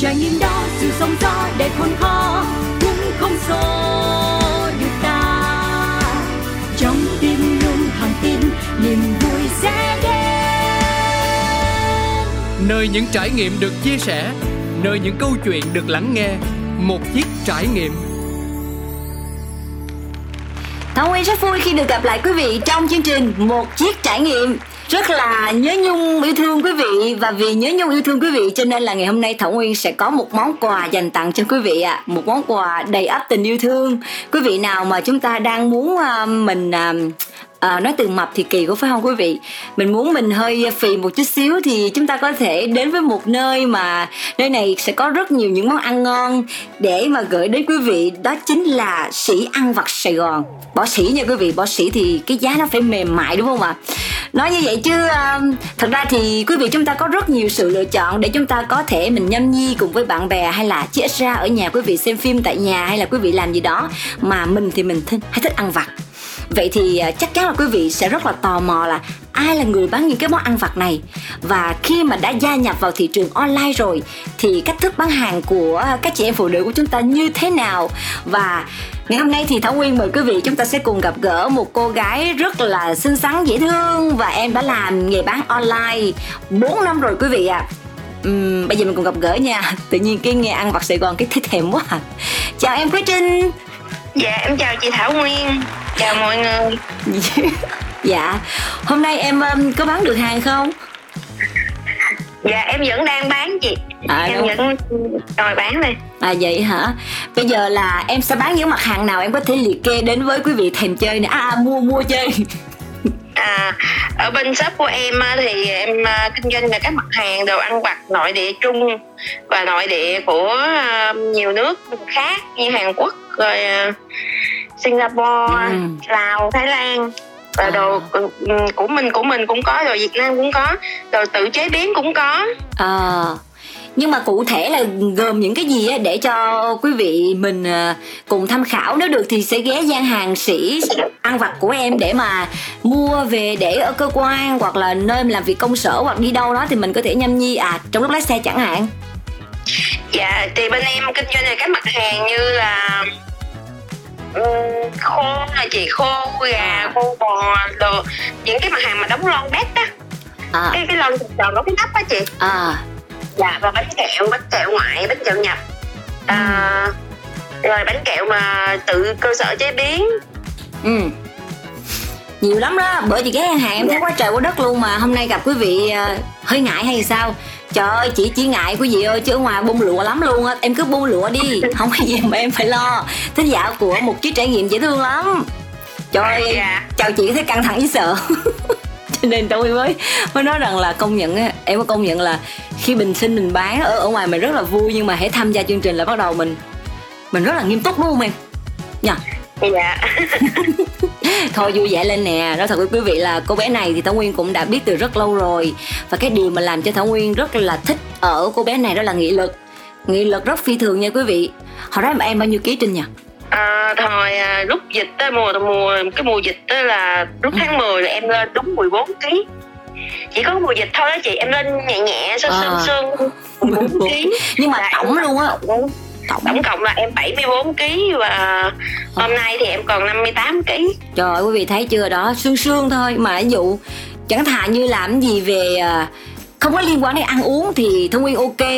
trải nghiệm đó sự sống gió để khôn khó cũng không xô được ta. Trong tim luôn thẳng tin niềm vui sẽ đến. Nơi những trải nghiệm được chia sẻ nơi những câu chuyện được lắng nghe một chiếc trải nghiệm. Thảo Nguyên rất vui khi được gặp lại quý vị trong chương trình Một Chiếc Trải Nghiệm rất là nhớ nhung yêu thương quý vị và vì nhớ nhung yêu thương quý vị cho nên là ngày hôm nay Thảo Nguyên sẽ có một món quà dành tặng cho quý vị ạ à. một món quà đầy ắp tình yêu thương quý vị nào mà chúng ta đang muốn uh, mình uh, à, nói từ mập thì kỳ có phải không quý vị? Mình muốn mình hơi phì một chút xíu thì chúng ta có thể đến với một nơi mà nơi này sẽ có rất nhiều những món ăn ngon để mà gửi đến quý vị. Đó chính là sĩ ăn vặt sài gòn. Bỏ sĩ nha quý vị bỏ sĩ thì cái giá nó phải mềm mại đúng không ạ? Nói như vậy chứ um, thật ra thì quý vị chúng ta có rất nhiều sự lựa chọn để chúng ta có thể mình nhâm nhi cùng với bạn bè hay là chỉ ra ở nhà quý vị xem phim tại nhà hay là quý vị làm gì đó mà mình thì mình thích hay thích ăn vặt vậy thì à, chắc chắn là quý vị sẽ rất là tò mò là ai là người bán những cái món ăn vặt này. Và khi mà đã gia nhập vào thị trường online rồi thì cách thức bán hàng của các chị em phụ nữ của chúng ta như thế nào? Và ngày hôm nay thì thảo nguyên mời quý vị chúng ta sẽ cùng gặp gỡ một cô gái rất là xinh xắn dễ thương. Và em đã làm nghề bán online 4 năm rồi quý vị ạ. À. Uhm, bây giờ mình cùng gặp gỡ nha. Tự nhiên cái nghe ăn vặt sài gòn cái thấy thèm quá. À. chào em quế trinh dạ em chào chị thảo nguyên. Chào mọi người. Dạ hôm nay em um, có bán được hàng không? Dạ em vẫn đang bán chị. À, em đúng. vẫn đòi bán đây. À vậy hả? Bây giờ là em sẽ bán những mặt hàng nào em có thể liệt kê đến với quý vị thèm chơi nè? À, à mua mua chơi. À ở bên shop của em thì em à, kinh doanh là các mặt hàng đồ ăn vặt nội địa trung và nội địa của à, nhiều nước khác như Hàn Quốc rồi uh, Singapore, ừ. Lào, Thái Lan và à. đồ ừ, của mình của mình cũng có rồi Việt Nam cũng có rồi tự chế biến cũng có à nhưng mà cụ thể là gồm những cái gì để cho quý vị mình à, cùng tham khảo nếu được thì sẽ ghé gian hàng sĩ ăn vặt của em để mà mua về để ở cơ quan hoặc là nơi làm việc công sở hoặc đi đâu đó thì mình có thể nhâm nhi à trong lúc lái xe chẳng hạn dạ thì bên em kinh doanh là các mặt hàng như là khô là chị khô gà khô bò đồ những cái mặt hàng mà đóng lon bét á. À. cái cái lon tròn có cái nắp á chị. À. Dạ và bánh kẹo bánh kẹo ngoại bánh kẹo nhập. À, ừ. rồi bánh kẹo mà tự cơ sở chế biến. Ừ. Nhiều lắm đó bởi vì cái hàng em thấy quá trời quá đất luôn mà. Hôm nay gặp quý vị uh, hơi ngại hay sao trời ơi chị chỉ ngại quý vị ơi chứ ở ngoài bung lụa lắm luôn á. Em cứ bung lụa đi không có gì mà em phải lo. Thính giả của một chiếc trải nghiệm dễ thương lắm. Trời ơi dạ. chào chị thấy căng thẳng với sợ. Cho nên tôi mới mới nói rằng là công nhận á em có công nhận là khi bình sinh mình bán ở ở ngoài mình rất là vui nhưng mà hãy tham gia chương trình là bắt đầu mình mình rất là nghiêm túc đúng không em? Nha dạ thôi vui vẻ lên nè. Nói thật với quý vị là cô bé này thì thảo nguyên cũng đã biết từ rất lâu rồi. Và cái điều mà làm cho thảo nguyên rất là thích ở cô bé này đó là nghị lực. Nghị lực rất phi thường nha quý vị. Hồi đó em bao nhiêu ký trinh nhỉ À, thời à, lúc dịch á, mùa mùa cái mùa dịch đó là lúc tháng 10 là em lên đúng 14 kg chỉ có mùa dịch thôi đó chị em lên nhẹ nhẹ sơ à. sương sương 14 kg nhưng mà tổng luôn á tổng tổng cộng là em 74 kg và hôm nay thì em còn 58 kg trời ơi, quý vị thấy chưa? Đó, sương sương thôi. Mà ví dụ, chẳng thà như làm gì về à, không có liên quan đến ăn uống thì thông nguyên ok.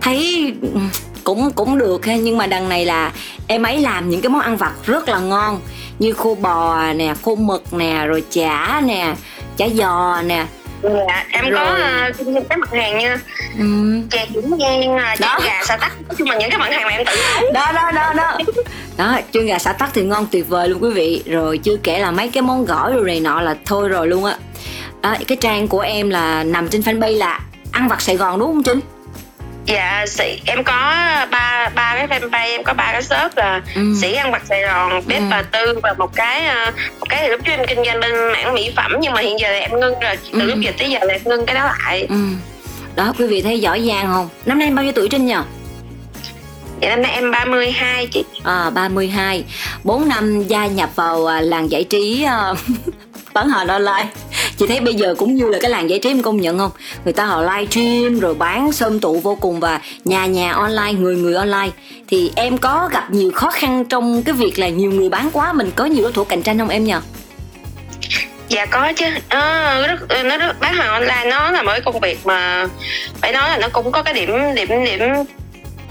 Thấy ừ, cũng cũng được ha. Nhưng mà đằng này là em ấy làm những cái món ăn vặt rất là ngon. Như khô bò nè, khô mực nè, rồi chả nè, chả giò nè dạ em rồi. có uh, cái mặt hàng như ừ. chè trứng gan uh, chè gà xà tắc. Nói chung là những cái mặt hàng mà em tự đó đó đó đó. Đó chân gà xả tắc thì ngon tuyệt vời luôn quý vị. Rồi chưa kể là mấy cái món gỏi rồi này nọ là thôi rồi luôn á. Đó, cái trang của em là nằm trên fanpage là ăn vặt sài gòn đúng không trinh dạ sĩ em có ba ba cái fanpage em có ba cái shop là ừ. sĩ ăn vặt sài gòn bếp ừ. bà tư và một cái ờ, một cái thì lúc trước em kinh doanh bên mảng mỹ phẩm. Nhưng mà hiện giờ thì em ngưng rồi. Từ ừ. lúc dịch tới giờ là em ngưng cái đó lại. Ừ. đó quý vị thấy giỏi giang không? Năm nay em bao nhiêu tuổi trinh nhỉ? Dạ năm nay em 32 chị. À 32 4 năm gia nhập vào à, làng giải trí uh, bán hàng online chị thấy bây giờ cũng như là cái làng giải trí em công nhận không? Người ta họ live stream rồi bán sơm tụ vô cùng và nhà nhà online, người người online. Thì em có gặp nhiều khó khăn trong cái việc là nhiều người bán quá, mình có nhiều đối thủ cạnh tranh không em nhờ? Dạ có chứ. Nó rất nó rất, bán hàng online nó là một cái công việc mà phải nói là nó cũng có cái điểm điểm điểm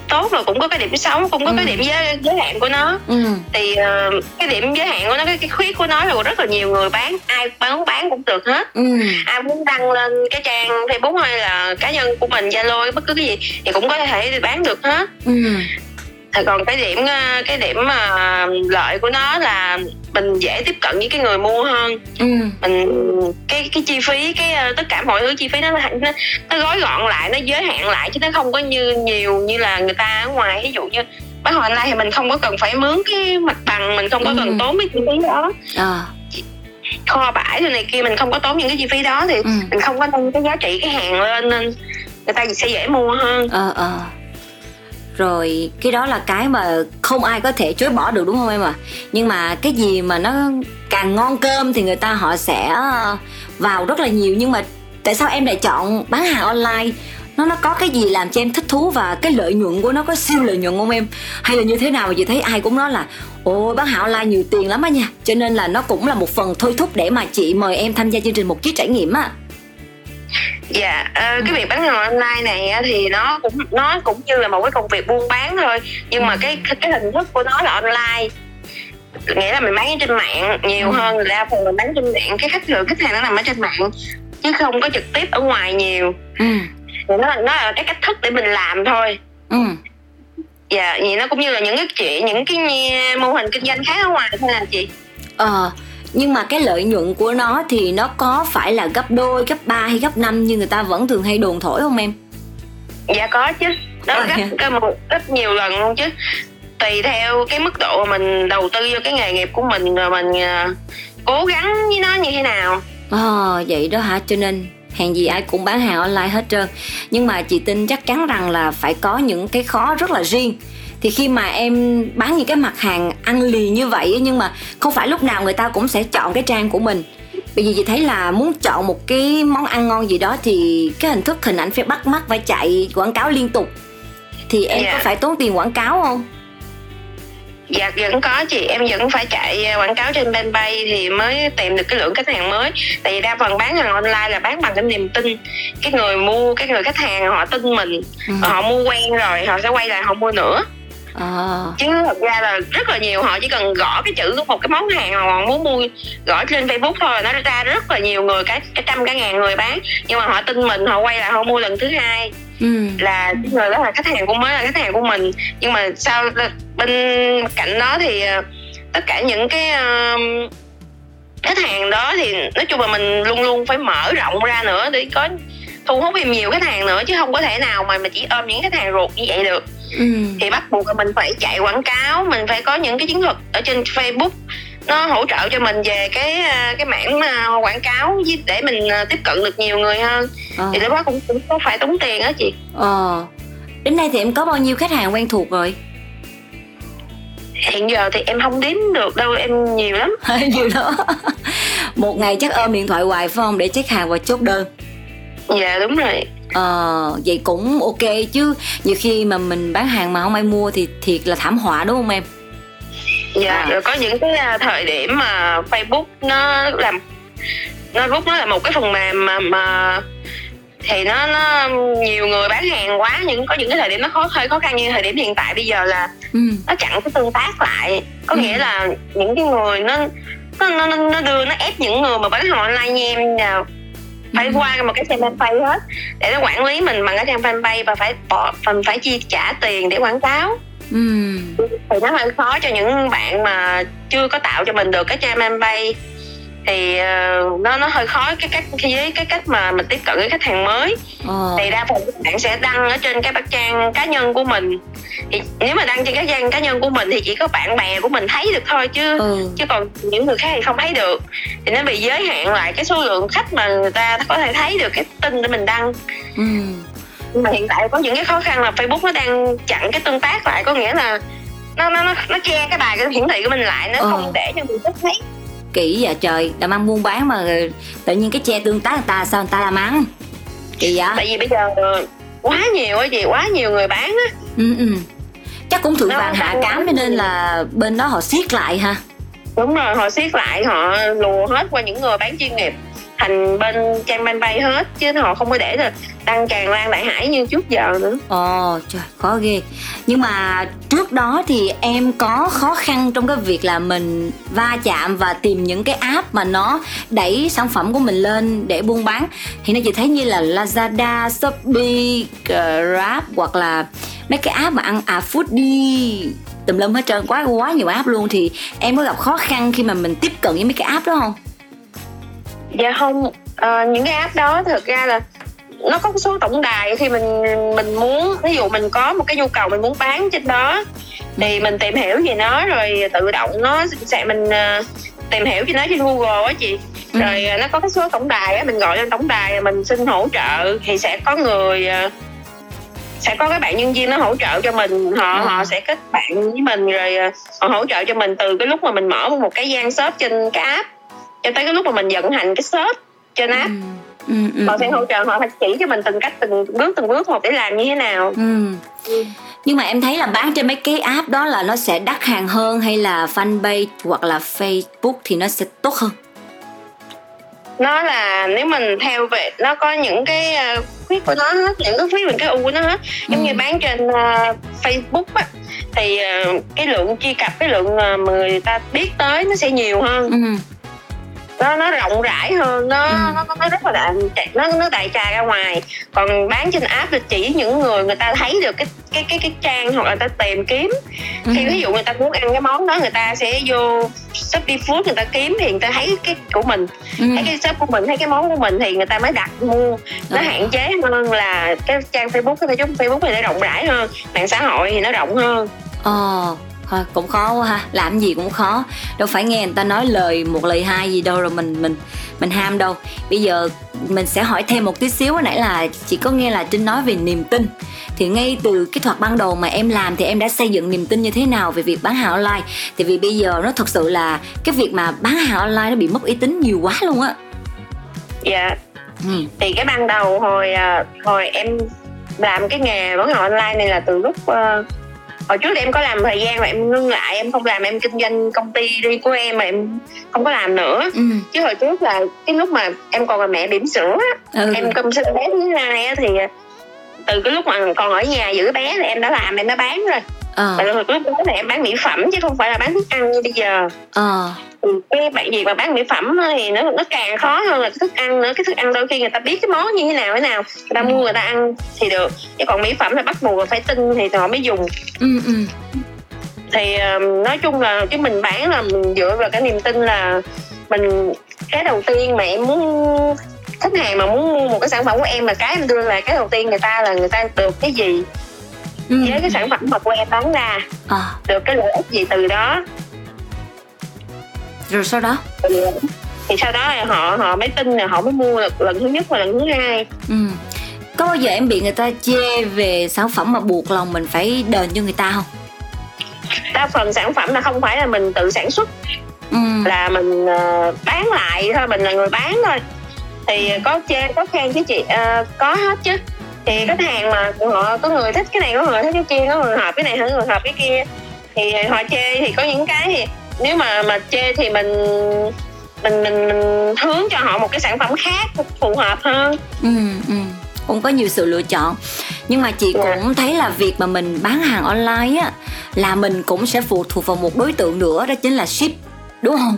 tốt và cũng có cái điểm xấu cũng có ừ. cái điểm giới giới hạn của nó ừ. thì uh, cái điểm giới hạn của nó cái, cái khuyết của nó là rất là nhiều người bán ai bán bán cũng được hết ừ. ai muốn đăng lên cái trang facebook hay là cá nhân của mình zalo bất cứ cái gì thì cũng có thể bán được hết ừ còn cái điểm ờ, cái điểm mà lợi của nó là mình dễ tiếp cận với cái người mua hơn ừ. mình cái cái chi phí cái ờ, tất cả mọi thứ chi phí nó nó, nó gói gọn lại nó giới hạn lại chứ nó không có như nhiều như là người ta ở ngoài ví dụ như bán hàng online thì mình không có cần phải mướn cái mặt bằng mình không có ừ. cần tốn cái chi phí đó à kho bãi rồi này kia mình không có tốn những cái chi phí đó thì ừ. mình không có nâng cái giá trị cái hàng lên nên người ta sẽ dễ mua hơn ờ à, ờ à rồi, cái đó là cái mà không ai có thể chối bỏ được, đúng không em ạ? À? nhưng mà cái gì mà nó càng ngon cơm thì người ta họ sẽ ờ, vào rất là nhiều. Nhưng mà tại sao em lại chọn bán hàng online? Nó nó có cái gì làm cho em thích thú và cái lợi nhuận của nó có siêu lợi nhuận không em? Hay là như thế nào mà chị thấy ai cũng nói là, ôi, bán hàng online nhiều tiền lắm á nha. Cho nên là nó cũng là một phần thôi thúc để mà chị mời em tham gia chương trình một chiếc trải nghiệm á dạ uh, cái việc bán hàng online này thì nó cũng nó cũng như là một cái công việc buôn bán thôi. Nhưng mà cái cái hình thức của nó là online. Nghĩa là mình bán trên mạng nhiều ừ. hơn đa phần mình bán trên mạng. Cái khách lượng khách hàng nó nằm ở trên mạng chứ không có trực tiếp ở ngoài nhiều. Ừ. nó nó là cái cách thức để mình làm thôi. Ừ. dạ vậy nó cũng như là những cái chuyện những cái mô hình kinh doanh khác ở ngoài thôi là chị. Ờ nhưng mà cái lợi nhuận của nó thì nó có phải là gấp đôi gấp ba hay gấp năm như người ta vẫn thường hay đồn thổi không em? Dạ có chứ. Nó à, gấp, gấp, một, gấp nhiều lần luôn chứ. Tùy theo cái mức độ mình đầu tư vô cái nghề nghiệp của mình rồi mình uh, cố gắng với nó như thế nào. Ờ à, vậy đó hả? Cho nên hàng gì ai cũng bán hàng online hết trơn. Nhưng mà chị tin chắc chắn rằng là phải có những cái khó rất là riêng thì khi mà em bán những cái mặt hàng ăn liền như vậy nhưng mà không phải lúc nào người ta cũng sẽ chọn cái trang của mình. Bởi vì chị thấy là muốn chọn một cái món ăn ngon gì đó thì cái hình thức hình ảnh phải bắt mắt phải chạy quảng cáo liên tục. Thì em yeah. có dạ. phải tốn tiền quảng cáo không? Dạ vẫn có chị. Em vẫn phải chạy quảng cáo trên fanpage thì mới tìm được cái lượng khách hàng mới. Tại vì đa phần bán hàng online là bán bằng cái niềm tin. Cái người mua cái người khách hàng họ tin mình. Ừ. họ mua quen rồi họ sẽ quay lại họ mua nữa à. chứ thật ra là rất là nhiều họ chỉ cần gõ cái chữ của một cái món hàng họ muốn mua gõ trên facebook thôi nó ra rất là nhiều người cái cái trăm cả ngàn người bán nhưng mà họ tin mình họ quay lại họ mua lần thứ hai ừ. là cái người đó là khách hàng của mới là khách hàng của mình nhưng mà sau bên cạnh đó thì ờ, tất cả những cái uh, khách hàng đó thì nói chung là mình luôn luôn phải mở rộng ra nữa để có thu hút thêm nhiều khách hàng nữa chứ không có thể nào mà mà chỉ ôm những khách hàng ruột như vậy được ừ. thì bắt buộc là mình phải chạy quảng cáo mình phải có những cái chiến thuật ở trên facebook. Nó hỗ trợ cho mình về cái à, cái mảng à, quảng cáo để mình à, tiếp cận được nhiều người hơn. Ờ. thì lúc đó cũng cũng có phải tốn tiền đó chị. Ờ. Đến nay thì em có bao nhiêu khách hàng quen thuộc rồi? Hiện giờ thì em không đếm được đâu em nhiều lắm. Nhiều đó. Một ngày chắc ôm điện thoại hoài phải không? Để check hàng và chốt đơn dạ đúng rồi ờ vậy cũng ok chứ nhiều khi mà mình bán hàng mà không ai mua thì thiệt là thảm họa đúng không em dạ à. rồi có những cái à, thời điểm mà facebook nó làm nó rút nó là một cái phần mềm mà mà thì nó nó nhiều người bán hàng quá nhưng có những cái thời điểm nó khó hơi khó khăn như thời điểm hiện tại bây giờ là ừ. nó chặn cái tương tác lại có ừ. nghĩa là những cái người nó nó nó nó đưa nó ép những người mà bán hàng online như em nào phải ừ. qua một cái trang fanpage hết để nó quản lý mình bằng cái trang fanpage và phải bỏ phần phải chi trả tiền để quảng cáo ừ. thì nó hơi khó cho những bạn mà chưa có tạo cho mình được cái trang fanpage thì uh, nó nó hơi khó cái cách với cái cách mà mình tiếp cận với khách hàng mới ờ. thì đa phần các bạn sẽ đăng ở trên cái trang cá nhân của mình thì nếu mà đăng trên cái trang cá nhân của mình thì chỉ có bạn bè của mình thấy được thôi chứ ừ. chứ còn những người khác thì không thấy được thì nó bị giới hạn lại cái số lượng khách mà người ta có thể thấy được cái tin để mình đăng ừ. nhưng mà hiện tại có những cái khó khăn là facebook nó đang chặn cái tương tác lại có nghĩa là nó nó nó, nó che cái bài cái hiển thị của mình lại nó ừ. không để cho người khác thấy kỹ vậy trời. Làm ăn buôn bán mà tự nhiên cái che tương tác người ta sao người ta làm ăn? Kỳ vậy? Tại vì bây giờ quá nhiều á chị quá nhiều người bán á. Ừ ừ. Chắc cũng thượng vàng hạ cám cho nên là bên đó họ siết lại ha. Đúng rồi họ siết lại họ lùa hết qua những người bán chuyên nghiệp thành bên trang fanpage hết chứ họ không có để là đăng tràn lan đại hải như trước giờ nữa. Ồ trời khó ghê. Nhưng mà trước đó thì em có khó khăn trong cái việc là mình va chạm và tìm những cái app mà nó đẩy sản phẩm của mình lên để buôn bán. Thì nó chỉ thấy như là Lazada, Shopee, Grab hoặc là mấy cái app mà ăn à food đi tùm lum hết trơn quá quá nhiều app luôn. Thì em có gặp khó khăn khi mà mình tiếp cận với mấy cái app đó không? Dạ không ờ, những cái app đó thực ra là nó có cái số tổng đài khi mình mình muốn ví dụ mình có một cái nhu cầu mình muốn bán trên đó thì mình tìm hiểu về nó rồi tự động nó sẽ mình ờ, tìm hiểu cho nó trên Google á chị Ừ. rồi ờ, nó có cái số tổng đài á mình gọi lên tổng đài mình xin hỗ trợ thì sẽ có người ờ, sẽ có các bạn nhân viên nó hỗ trợ cho mình họ Ừ. họ sẽ kết bạn với mình rồi họ hỗ trợ cho mình từ cái lúc mà mình mở một cái gian shop trên cái app cho tới cái lúc mà mình vận hành cái shop trên app Ừ, ừ, họ sẽ ừ. hỗ trợ họ phải chỉ cho mình từng cách từng bước từng bước một để làm như thế nào Ừ. Nhưng mà em thấy là bán trên mấy cái app đó là nó sẽ đắt hàng hơn hay là fanpage hoặc là Facebook thì nó sẽ tốt hơn. nó là nếu mình theo về nó có những cái ờ, khuyết của nó hết những cái khuyết những cái ưu của nó hết giống Ừ. như bán trên ờ, Facebook á thì ờ, cái lượng truy cập cái lượng mà người ta biết tới nó sẽ nhiều hơn Ừ. nó nó rộng rãi hơn nó Ừ. nó, nó rất là đại nó nó đại trà ra ngoài còn bán trên app thì chỉ những người người ta thấy được cái cái cái cái trang hoặc là người ta tìm kiếm Ừ. khi ví dụ người ta muốn ăn cái món đó người ta sẽ vô Shopee Food người ta kiếm thì người ta thấy cái của mình Ừ. thấy cái shop của mình thấy cái món của mình thì người ta mới đặt mua nó Ờ. hạn chế hơn là cái trang Facebook cái Facebook Facebook thì nó rộng rãi hơn mạng xã hội thì nó rộng hơn Ờ, thôi cũng khó quá ha, làm gì cũng khó. Đâu phải nghe người ta nói lời một lời hai gì đâu rồi mình mình mình ham đâu. Bây giờ mình sẽ hỏi thêm một tí xíu hồi nãy là chỉ có nghe là Trinh nói về niềm tin. Thì ngay từ cái thoạt ban đầu mà em làm thì em đã xây dựng niềm tin như thế nào về việc bán hàng online? Thì vì bây giờ nó thật sự là cái việc mà bán hàng online nó bị mất uy tín nhiều quá luôn á. dạ Ừ. thì cái ban đầu hồi à, hồi em làm cái nghề bán hàng online này là từ lúc ờ, hồi trước thì em có làm thời gian rồi em ngưng lại em không làm em kinh doanh công ty riêng của em mà em không có làm nữa Ừ. chứ hồi trước là cái lúc mà em còn là mẹ bỉm sữa Ừ. em công sinh bé thứ hai thì à, từ cái lúc mà còn ở nhà giữ bé thì em đã làm em đã bán rồi Ờ. và từ lúc đó là em bán mỹ phẩm chứ không phải là bán thức ăn như bây giờ Ờ. thì cái bạn gì mà bán mỹ phẩm thì nó nó càng khó hơn là cái thức ăn nữa. Cái thức ăn đôi khi người ta biết cái món như thế nào thế nào. Người ta mua người ta ăn thì được. Chứ còn mỹ phẩm là bắt buộc phải tin thì họ mới dùng. Ừ ừ. thì um, nói chung là cái mình bán là mình dựa vào cái niềm tin là mình cái đầu tiên mà em muốn khách hàng mà muốn mua một cái sản phẩm của em mà cái em đưa là cái đầu tiên người ta là người ta được cái gì? Ừ. với cái sản phẩm mà của em bán ra. Ờ. được cái lợi ích gì từ đó Rồi sau đó. thì, thì sau đó là họ họ mới tin là họ mới mua được lần thứ nhất và lần thứ hai Ừ. Có bao giờ em bị người ta chê về sản phẩm mà buộc lòng mình phải đền cho người ta không? đa phần sản phẩm là không phải là mình tự sản xuất Ừ. là mình ờ, bán lại thôi mình là người bán thôi thì có chê có khen chứ chị Ờ, có hết chứ thì khách hàng mà họ có người thích cái này có người thích cái kia có người hợp cái này có người hợp cái kia thì họ chê thì có những cái thì nếu mà mà chê thì mình mình mình, mình hướng cho họ một cái sản phẩm khác phù hợp hơn Ừ, ừ. Cũng có nhiều sự lựa chọn Nhưng mà chị Dạ. cũng thấy là việc mà mình bán hàng online á Là mình cũng sẽ phụ thuộc vào một đối tượng nữa Đó chính là ship Đúng không?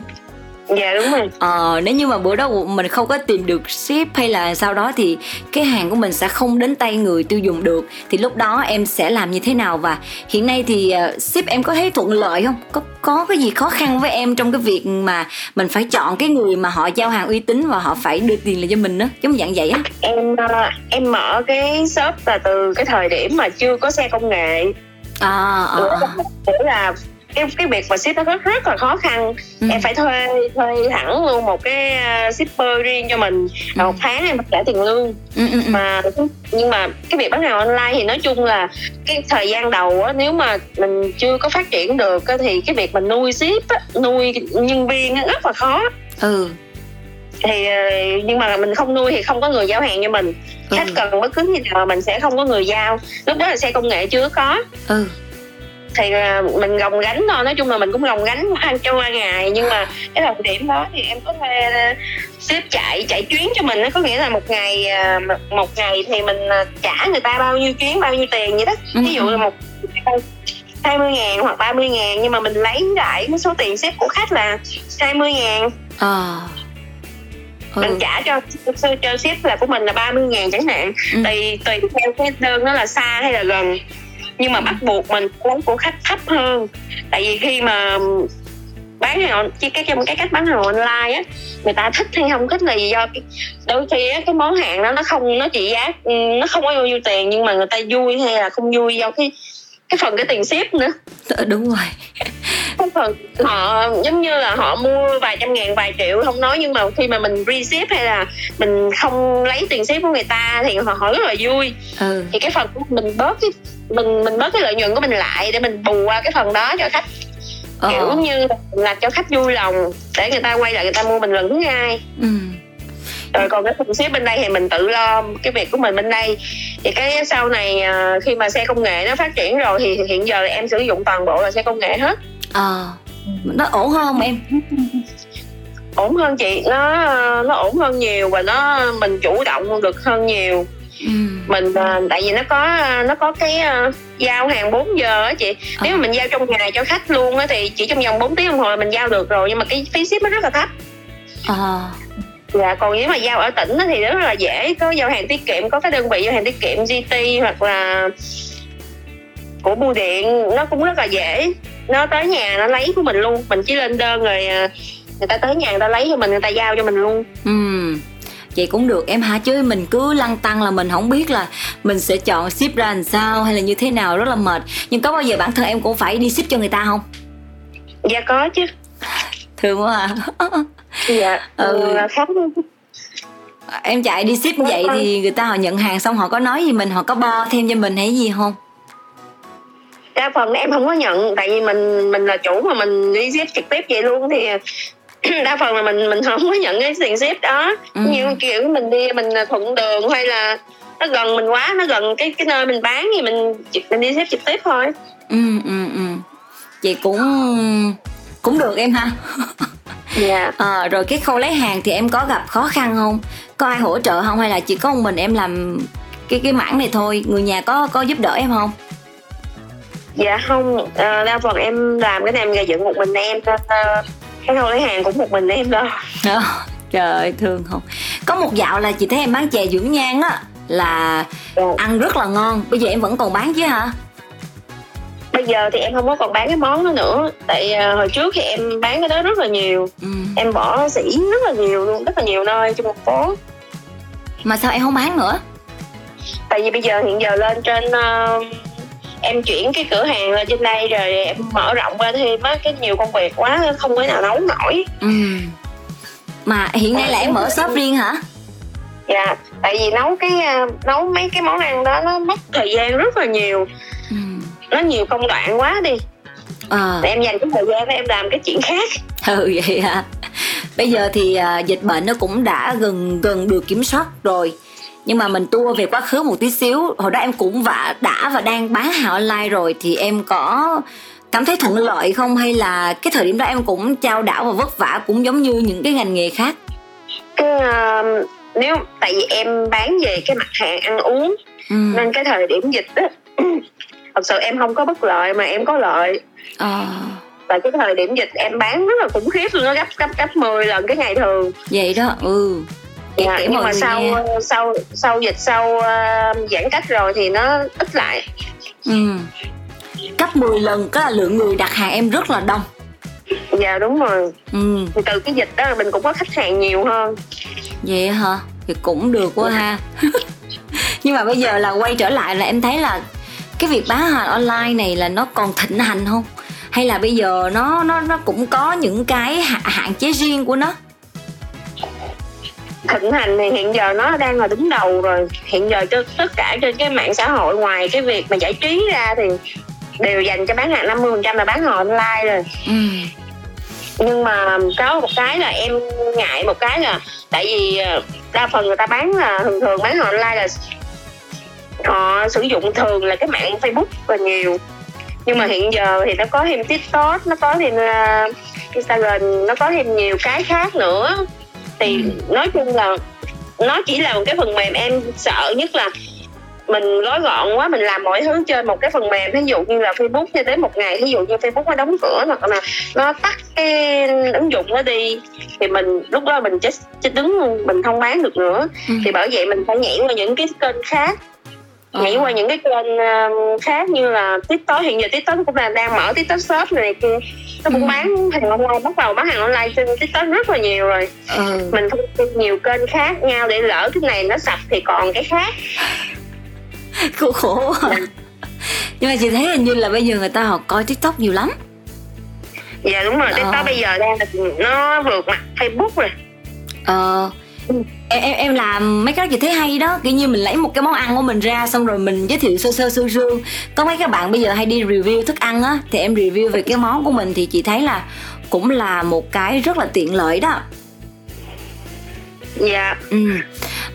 Dạ đúng rồi. Ờ, nếu như mà bữa đó mình không có tìm được ship hay là sau đó thì cái hàng của mình sẽ không đến tay người tiêu dùng được. Thì lúc đó em sẽ làm như thế nào? Và hiện nay thì ờ, ship em có thấy thuận lợi không? Có có cái gì khó khăn với em trong cái việc mà mình phải chọn cái người mà họ giao hàng uy tín và họ phải đưa tiền lại cho mình đó giống dạng vậy á. Em ờ, em mở cái shop là từ cái thời điểm mà chưa có xe công nghệ. À, à, à. là cái cái việc mà ship nó rất rất là khó khăn. Ừ. em phải thuê thuê hẳn luôn một cái uh, shipper riêng cho mình. Ừ. một tháng em trả tiền lương. Ừ, ừ, ừ. mà nhưng mà cái việc bán hàng online thì nói chung là cái thời gian đầu á nếu mà mình chưa có phát triển được á, thì cái việc mình nuôi ship á, nuôi nhân viên á, rất là khó. Ừ. Thì ờ, nhưng mà mình không nuôi thì không có người giao hàng cho mình. Ừ. khách cần bất cứ khi nào mình sẽ không có người giao. Lúc đó là xe công nghệ chưa có. Ừ thì ờ, mình gồng gánh thôi. Nói chung là mình cũng gồng gánh qua cho qua ngày. Nhưng mà cái thời điểm đó thì em có thuê ờ, ship chạy chạy chuyến cho mình nó có nghĩa là một ngày ờ, một ngày thì mình trả người ta bao nhiêu chuyến bao nhiêu tiền vậy đó. Ừ, ví dụ là một 20 ngàn hoặc 30 ngàn nhưng mà mình lấy lại cái số tiền ship của khách là 20 ngàn. Mình ừ. trả cho cho, ship là của mình là 30 ngàn chẳng hạn. Ừ. tùy tùy theo cái đơn đó là xa hay là gần nhưng mà bắt buộc mình lấy của khách thấp hơn. Tại vì khi mà bán hàng cái trong cái cách bán hàng online á người ta thích hay không thích là do đôi khi á, cái món hàng đó nó không nó trị giá nó không có bao nhiêu tiền nhưng mà người ta vui hay là không vui do cái cái phần cái tiền ship nữa. Ờ, đúng rồi. Cái phần họ giống như là họ mua vài trăm ngàn vài triệu không nói nhưng mà khi mà mình reship hay là mình không lấy tiền ship của người ta thì họ hỏi rất là vui. Ừ. Thì cái phần của mình bớt cái mình mình bớt cái lợi nhuận của mình lại để mình bù qua cái phần đó cho khách. Ờ. Kiểu như là cho khách vui lòng để người ta quay lại người ta mua mình lần thứ hai ừ rồi còn cái phần ship bên đây thì mình tự lo cái việc của mình bên đây. Thì cái sau này à, khi mà xe công nghệ nó phát triển rồi thì hiện giờ em sử dụng toàn bộ là xe công nghệ hết. Ờ nó ổn hơn không em? Ổn hơn chị nó nó ổn hơn nhiều và nó mình chủ động được hơn nhiều. Ừ. Mình à, tại vì nó có nó có cái à, giao hàng 4 giờ á chị. Nếu mà mình giao trong ngày cho khách luôn á thì chỉ trong vòng 4 tiếng đồng hồ mình giao được rồi nhưng mà cái phí ship nó rất là thấp. Ờ dạ còn nếu mà giao ở tỉnh thì rất là dễ. Có giao hàng tiết kiệm có cái đơn vị giao hàng tiết kiệm GT hoặc là của bưu điện. Nó cũng rất là dễ. Nó tới nhà nó lấy của mình luôn. Mình chỉ lên đơn rồi à, người ta tới nhà người ta lấy cho mình người ta giao cho mình luôn. Ừ vậy cũng được. Em hả? Chứ mình cứ lăn tăng là mình không biết là mình sẽ chọn ship ra làm sao hay là như thế nào. Rất là mệt. Nhưng có bao giờ bản thân em cũng phải đi ship cho người ta không? Dạ có chứ. Thương quá à dạ Ừ. ừ. khá em chạy đi ship vậy thì người ta họ nhận hàng xong họ có nói gì mình họ có bo thêm cho mình hay gì không đa phần em không có nhận tại vì mình mình là chủ mà mình đi ship trực tiếp vậy luôn thì đa phần là mình mình không có nhận cái tiền ship đó Ừ. như kiểu mình đi mình thuận đường hay là nó gần mình quá nó gần cái cái nơi mình bán thì mình mình đi ship trực tiếp thôi ừ ừ ừ vậy cũng cũng được em ha dạ. Ờ, rồi cái khâu lấy hàng thì em có gặp khó khăn không? Có ai hỗ trợ không? Hay là chỉ có một mình em làm cái cái mảng này thôi? Người nhà có có giúp đỡ em không? Dạ không. Ờ, đa phần em làm cái này em gây dựng một mình em cái khâu lấy hàng cũng một mình em đó. Ờ, trời ơi thương không? Có một dạo là chị thấy em bán chè dưỡng nhan á là Dạ. ăn rất là ngon. Bây giờ em vẫn còn bán chứ hả bây giờ thì em không có còn bán cái món đó nữa tại ờ, hồi trước thì em bán cái đó rất là nhiều ừ. em bỏ sỉ rất là nhiều luôn rất là nhiều nơi trong thành phố mà sao em không bán nữa tại vì bây giờ hiện giờ lên trên ờ, em chuyển cái cửa hàng lên trên đây rồi em mở rộng ra thêm á cái nhiều công việc quá không có nào nấu nổi ừ. mà hiện nay là em mở shop riêng hả dạ tại vì nấu cái ờ, nấu mấy cái món ăn đó nó mất thời gian rất là nhiều. Nó nhiều công đoạn quá đi. Ờ. Thì em dành cái thời gian đó em làm cái chuyện khác. Ừ vậy hả? Bây giờ thì à, dịch bệnh nó cũng đã gần gần được kiểm soát rồi. Nhưng mà mình tua về quá khứ một tí xíu. Hồi đó em cũng vả đã và đang bán hàng online rồi. Thì em có cảm thấy thuận lợi không? Hay là cái thời điểm đó em cũng trao đảo và vất vả cũng giống như những cái ngành nghề khác? Cái ờ, nếu tại vì em bán về cái mặt hàng ăn uống. Ừ. nên cái thời điểm dịch á thật sự em không có bất lợi mà em có lợi. Ờ, và cái thời điểm dịch em bán rất là khủng khiếp luôn nó gấp gấp gấp 10 lần cái ngày thường. Vậy đó ừ. Dạ, nhưng mà sau nghe. sau sau dịch sau ờ, giãn cách rồi thì nó ít lại. Ừ. gấp 10 lần có là lượng người đặt hàng em rất là đông. Dạ đúng rồi. Ừ. Thì từ cái dịch đó là mình cũng có khách hàng nhiều hơn. Vậy hả? Thì cũng được quá ha. Nhưng mà bây giờ là quay trở lại là em thấy là cái việc bán hàng online này là nó còn thịnh hành không? Hay là bây giờ nó nó nó cũng có những cái hạn, chế riêng của nó? Thịnh hành thì hiện giờ nó đang là đứng đầu rồi. Hiện giờ cho tất cả trên cái mạng xã hội ngoài cái việc mà giải trí ra thì đều dành cho bán hàng 50 phần trăm là bán hàng online rồi. Ừ. nhưng mà có một cái là em ngại một cái là tại vì ờ, đa phần người ta bán là thường thường bán hàng online là họ sử dụng thường là cái mạng Facebook là nhiều. Nhưng mà hiện giờ thì nó có thêm TikTok nó có thêm uh, Instagram nó có thêm nhiều cái khác nữa. Thì ừ. nói chung là nó chỉ là một cái phần mềm em sợ nhất là mình gói gọn quá mình làm mọi thứ trên một cái phần mềm. Ví dụ như là Facebook cho đến một ngày ví dụ như Facebook nó đóng cửa hoặc là nó tắt cái ứng dụng nó đi thì mình lúc đó mình chết chết đứng mình không bán được nữa. Ừ. thì bởi vậy mình phải nhảy qua những cái kênh khác ờ. nhảy qua những cái kênh khác như là tiktok. Hiện giờ tiktok cũng là đang mở tiktok shop này kia. Nó cũng ừ. bán hàng online bắt đầu bán hàng online trên tiktok rất là nhiều rồi. Ừ. mình thông tin nhiều kênh khác nhau để lỡ cái này nó sập thì còn cái khác. Khổ khổ nhưng mà chị thấy hình như là bây giờ người ta họ coi tiktok nhiều lắm. Dạ đúng rồi. Tiktok ờ. bây giờ đang nó vượt mặt facebook rồi. Ờ em em em làm mấy cái đó chị thấy hay đó. Kiểu như mình lấy một cái món ăn của mình ra xong rồi mình giới thiệu sơ sơ sơ sơ. Có mấy các bạn bây giờ hay đi review thức ăn á thì em review về cái món của mình thì chị thấy là cũng là một cái rất là tiện lợi đó. Dạ. Ừ.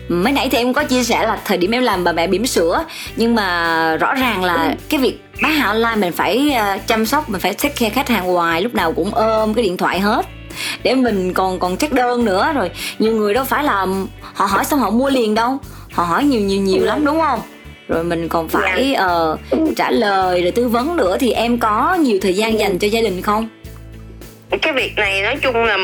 Mới nãy thì em có chia sẻ là thời điểm em làm bà mẹ bỉm sữa nhưng mà rõ ràng là ừ. cái việc bán hàng online mình phải ờ, chăm sóc mình phải take care khách hàng hoài lúc nào cũng ôm cái điện thoại hết để mình còn còn check đơn nữa. Rồi nhiều người đâu phải là họ hỏi xong họ mua liền đâu. Họ hỏi nhiều nhiều nhiều lắm đúng không? Rồi mình còn phải uh, trả lời rồi tư vấn nữa. Thì em có nhiều thời gian dành cho gia đình không? Cái việc này nói chung là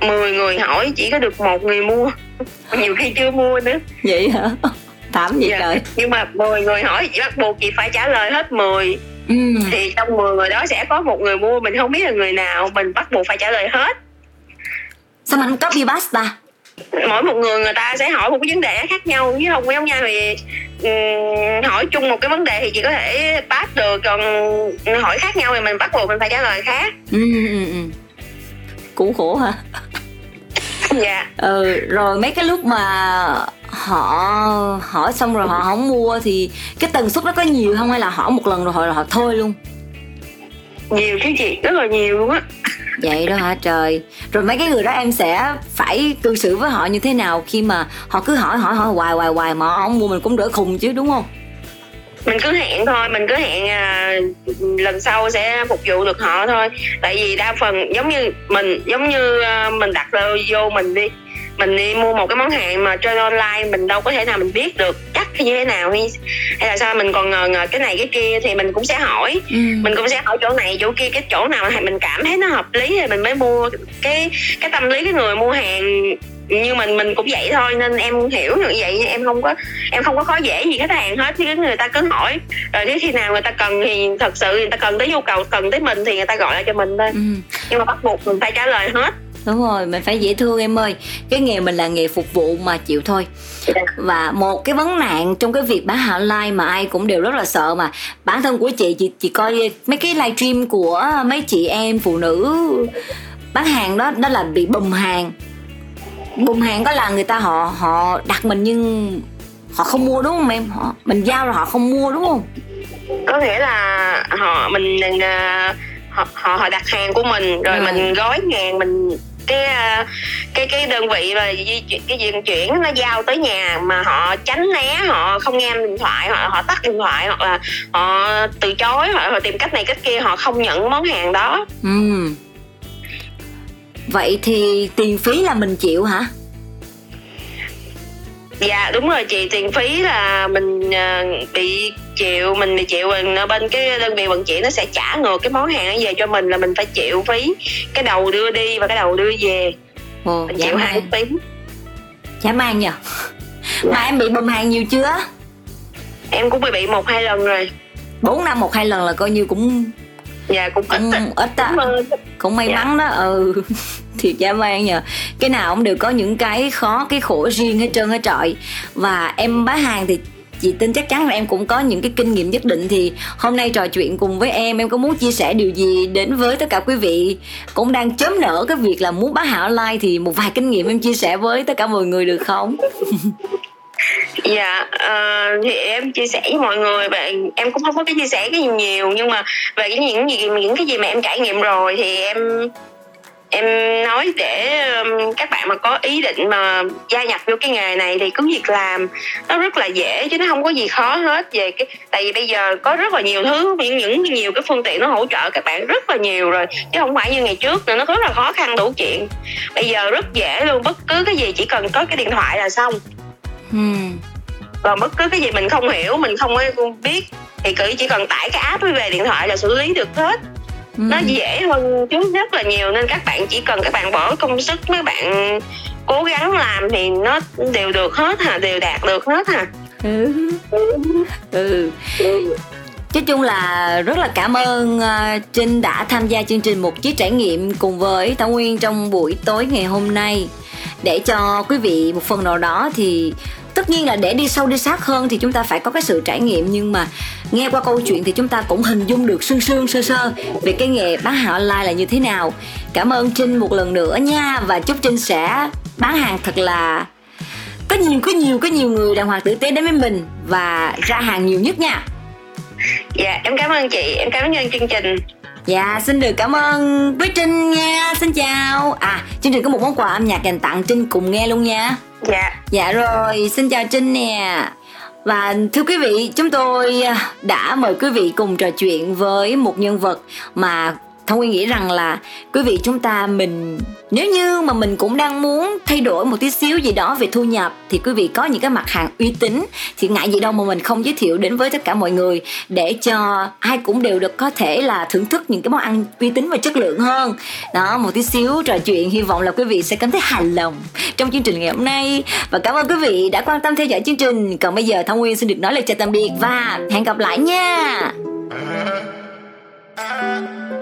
10 người hỏi chỉ có được một người mua. Nhiều khi chưa mua nữa. Vậy hả? Thảm vậy dạ. trời. Nhưng mà 10 người hỏi chị bắt buộc chị phải trả lời hết 10 ừ. thì trong 10 người đó sẽ có một người mua mình không biết là người nào mình bắt buộc phải trả lời hết sao mà không copy paste ta mỗi một người người ta sẽ hỏi một cái vấn đề khác nhau. Chứ không giống nhau thì um, hỏi chung một cái vấn đề thì chỉ có thể pass được. Còn hỏi khác nhau thì mình bắt buộc mình phải trả lời khác. Ừ, ừ, ừ. cũng khổ hả? Dạ. Ừ rồi mấy cái lúc mà họ hỏi xong rồi họ không mua thì cái tần suất nó có nhiều không? Hay là hỏi một lần rồi họ, họ thôi luôn nhiều chứ chị rất là nhiều luôn á. Vậy đó hả trời. Rồi mấy cái người đó em sẽ phải cư xử với họ như thế nào khi mà họ cứ hỏi hỏi hỏi hoài hoài hoài mà không mua mình cũng đỡ khùng chứ đúng không? Mình cứ hẹn thôi mình cứ hẹn à, lần sau sẽ phục vụ được họ thôi. Tại vì đa phần giống như mình giống như à, mình đặt vô mình đi mình đi mua một cái món hàng mà trên online mình đâu có thể nào mình biết được chắc như thế nào hay, hay là sao. Mình còn ngờ ngờ cái này cái kia thì mình cũng sẽ hỏi. Ừ. mình cũng sẽ hỏi chỗ này chỗ kia cái chỗ nào mình cảm thấy nó hợp lý thì mình mới mua cái cái tâm lý cái người mua hàng. Như mình mình cũng vậy thôi nên em hiểu như vậy em không có em không có khó dễ gì khách hàng hết. Chứ người ta cứ hỏi. Rồi đến khi nào người ta cần thì thật sự người ta cần tới nhu cầu cần tới mình thì người ta gọi lại cho mình thôi. Ừ. nhưng mà bắt buộc mình phải trả lời hết đúng rồi mình phải dễ thương em ơi. Cái nghề mình là nghề phục vụ mà chịu thôi. Và một cái vấn nạn trong cái việc bán hàng online mà ai cũng đều rất là sợ mà. Bản thân của chị chị chị coi mấy cái livestream của mấy chị em phụ nữ bán hàng đó đó là bị bùng hàng. Bùng hàng có là người ta họ họ đặt mình nhưng họ không mua đúng không em? Họ mình giao rồi họ không mua đúng không? Có nghĩa là họ mình uh, họ họ họ đặt hàng của mình rồi à. mình gói hàng mình cái ờ, cái cái đơn vị mà di chuyển cái vận chuyển nó giao tới nhà mà họ tránh né họ không nghe điện thoại họ họ tắt điện thoại hoặc là họ từ chối họ, họ tìm cách này cách kia họ không nhận món hàng đó. Ừ. Vậy thì tiền phí là mình chịu hả? Dạ đúng rồi chị. Tiền phí là mình uh, bị chịu mình bị chịu bên cái đơn vị vận chuyển nó sẽ trả ngược cái món hàng về cho mình là mình phải chịu phí. Cái đầu đưa đi và cái đầu đưa về. Ồ, mình chịu hai phí. Chả mang nhờ. Dạ. mà em bị bầm hàng nhiều chưa? Em cũng bị bị một hai lần rồi. Bốn năm một hai lần là coi như cũng dạ cũng ít cũng ít á. Cũng may dạ. mắn đó ừ thiệt dã man nhờ. Cái nào cũng đều có những cái khó cái khổ riêng hết trơn hết trọi. Và em bán hàng thì chị tin chắc chắn là em cũng có những cái kinh nghiệm nhất định. Thì hôm nay trò chuyện cùng với em em có muốn chia sẻ điều gì đến với tất cả quý vị? Cũng đang chớm nở cái việc là muốn bán hàng online thì một vài kinh nghiệm em chia sẻ với tất cả mọi người được không? Dạ uh, thì em chia sẻ với mọi người và em cũng không có cái chia sẻ cái gì nhiều nhưng mà về cái những gì những cái gì mà em trải nghiệm rồi thì em em nói để um, các bạn mà có ý định mà gia nhập vô cái nghề này thì cứ việc làm. Nó rất là dễ chứ nó không có gì khó hết về cái tại vì bây giờ có rất là nhiều thứ những những nhiều cái phương tiện nó hỗ trợ các bạn rất là nhiều rồi chứ không phải như ngày trước nữa nó rất là khó khăn đủ chuyện. Bây giờ rất dễ luôn bất cứ cái gì chỉ cần có cái điện thoại là xong. Hmm. còn bất cứ cái gì mình không hiểu mình không biết thì cứ chỉ cần tải cái app về điện thoại là xử lý được hết ừ. nó dễ hơn trước rất là nhiều nên các bạn chỉ cần các bạn bỏ công sức mấy bạn cố gắng làm thì nó đều được hết hả đều đạt được hết hả ừ. ừ. ừ. Nói chung là rất là cảm ơn uh, Trinh đã tham gia chương trình một chiếc trải nghiệm cùng với Thảo Nguyên trong buổi tối ngày hôm nay để cho quý vị một phần nào đó thì tất nhiên là để đi sâu đi sát hơn thì chúng ta phải có cái sự trải nghiệm nhưng mà nghe qua câu chuyện thì chúng ta cũng hình dung được sương sương sơ sơ về cái nghề bán hàng online là như thế nào cảm ơn trinh một lần nữa nha và chúc trinh sẽ bán hàng thật là có nhiều có nhiều có nhiều người đàng hoàng tử tế đến với mình và ra hàng nhiều nhất nha dạ em cảm ơn chị em cảm ơn chương trình Dạ, xin được cảm ơn với Trinh nha. Xin chào. À, chương trình có một món quà âm nhạc dành tặng Trinh cùng nghe luôn nha. Dạ. Dạ rồi, xin chào Trinh nè. Và thưa quý vị, chúng tôi đã mời quý vị cùng trò chuyện với một nhân vật mà Thông Nguyên nghĩ rằng là quý vị chúng ta mình, nếu như mà mình cũng đang muốn thay đổi một tí xíu gì đó về thu nhập, thì quý vị có những cái mặt hàng uy tín. Thì ngại gì đâu mà mình không giới thiệu đến với tất cả mọi người để cho ai cũng đều được có thể là thưởng thức những cái món ăn uy tín và chất lượng hơn. Đó, một tí xíu trò chuyện, hy vọng là quý vị sẽ cảm thấy hài lòng trong chương trình ngày hôm nay. Và cảm ơn quý vị đã quan tâm theo dõi chương trình. Còn bây giờ Thông Nguyên xin được nói lời chào tạm biệt và hẹn gặp lại nha! À, à, à.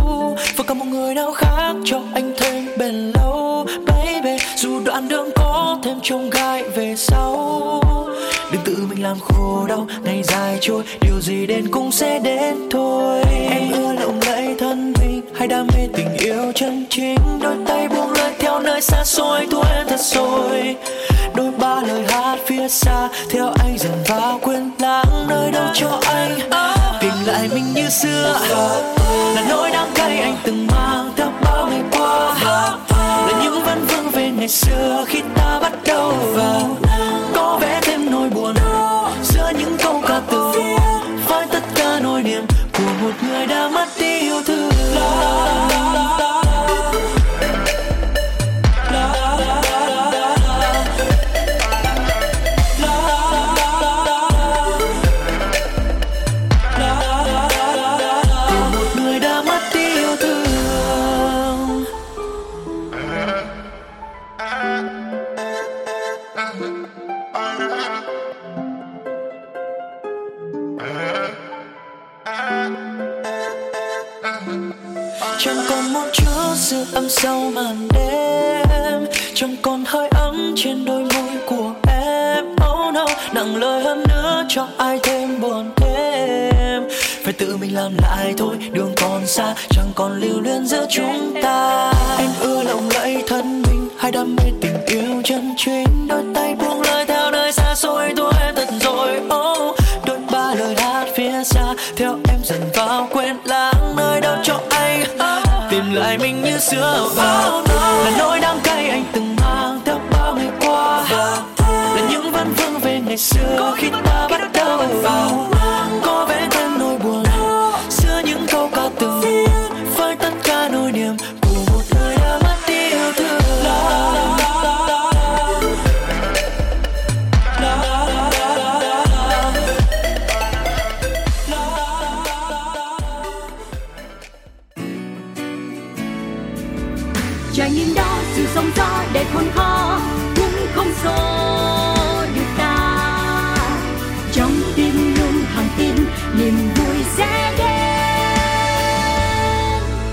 có cả một người nào khác cho anh thêm bền lâu, baby. Dù đoạn đường có thêm trông gai về sau. Đừng tự mình làm khổ đau ngày dài trôi. Điều gì đến cũng sẽ đến thôi. Em ưa lộng lẫy thân mình hay đam mê tình yêu chân chính. Đôi tay buông lơi theo nơi xa xôi thua em thật rồi. Đôi ba lời hát phía xa theo anh dần vào quên lãng nơi đâu cho anh lại mình như xưa. Là nỗi đắng cay anh từng mang theo bao ngày qua. Là những vấn vương về ngày xưa khi ta bắt đầu vào. Có vẻ thêm nỗi buồn giữa những câu ca từ. Với tất cả nỗi niềm của một người đã mất tìm lại mình như xưa và là nỗi đắng cay anh từng mang theo bao ngày qua. Là những văn vương về ngày xưa, có khi ta bắt đầu. Vào có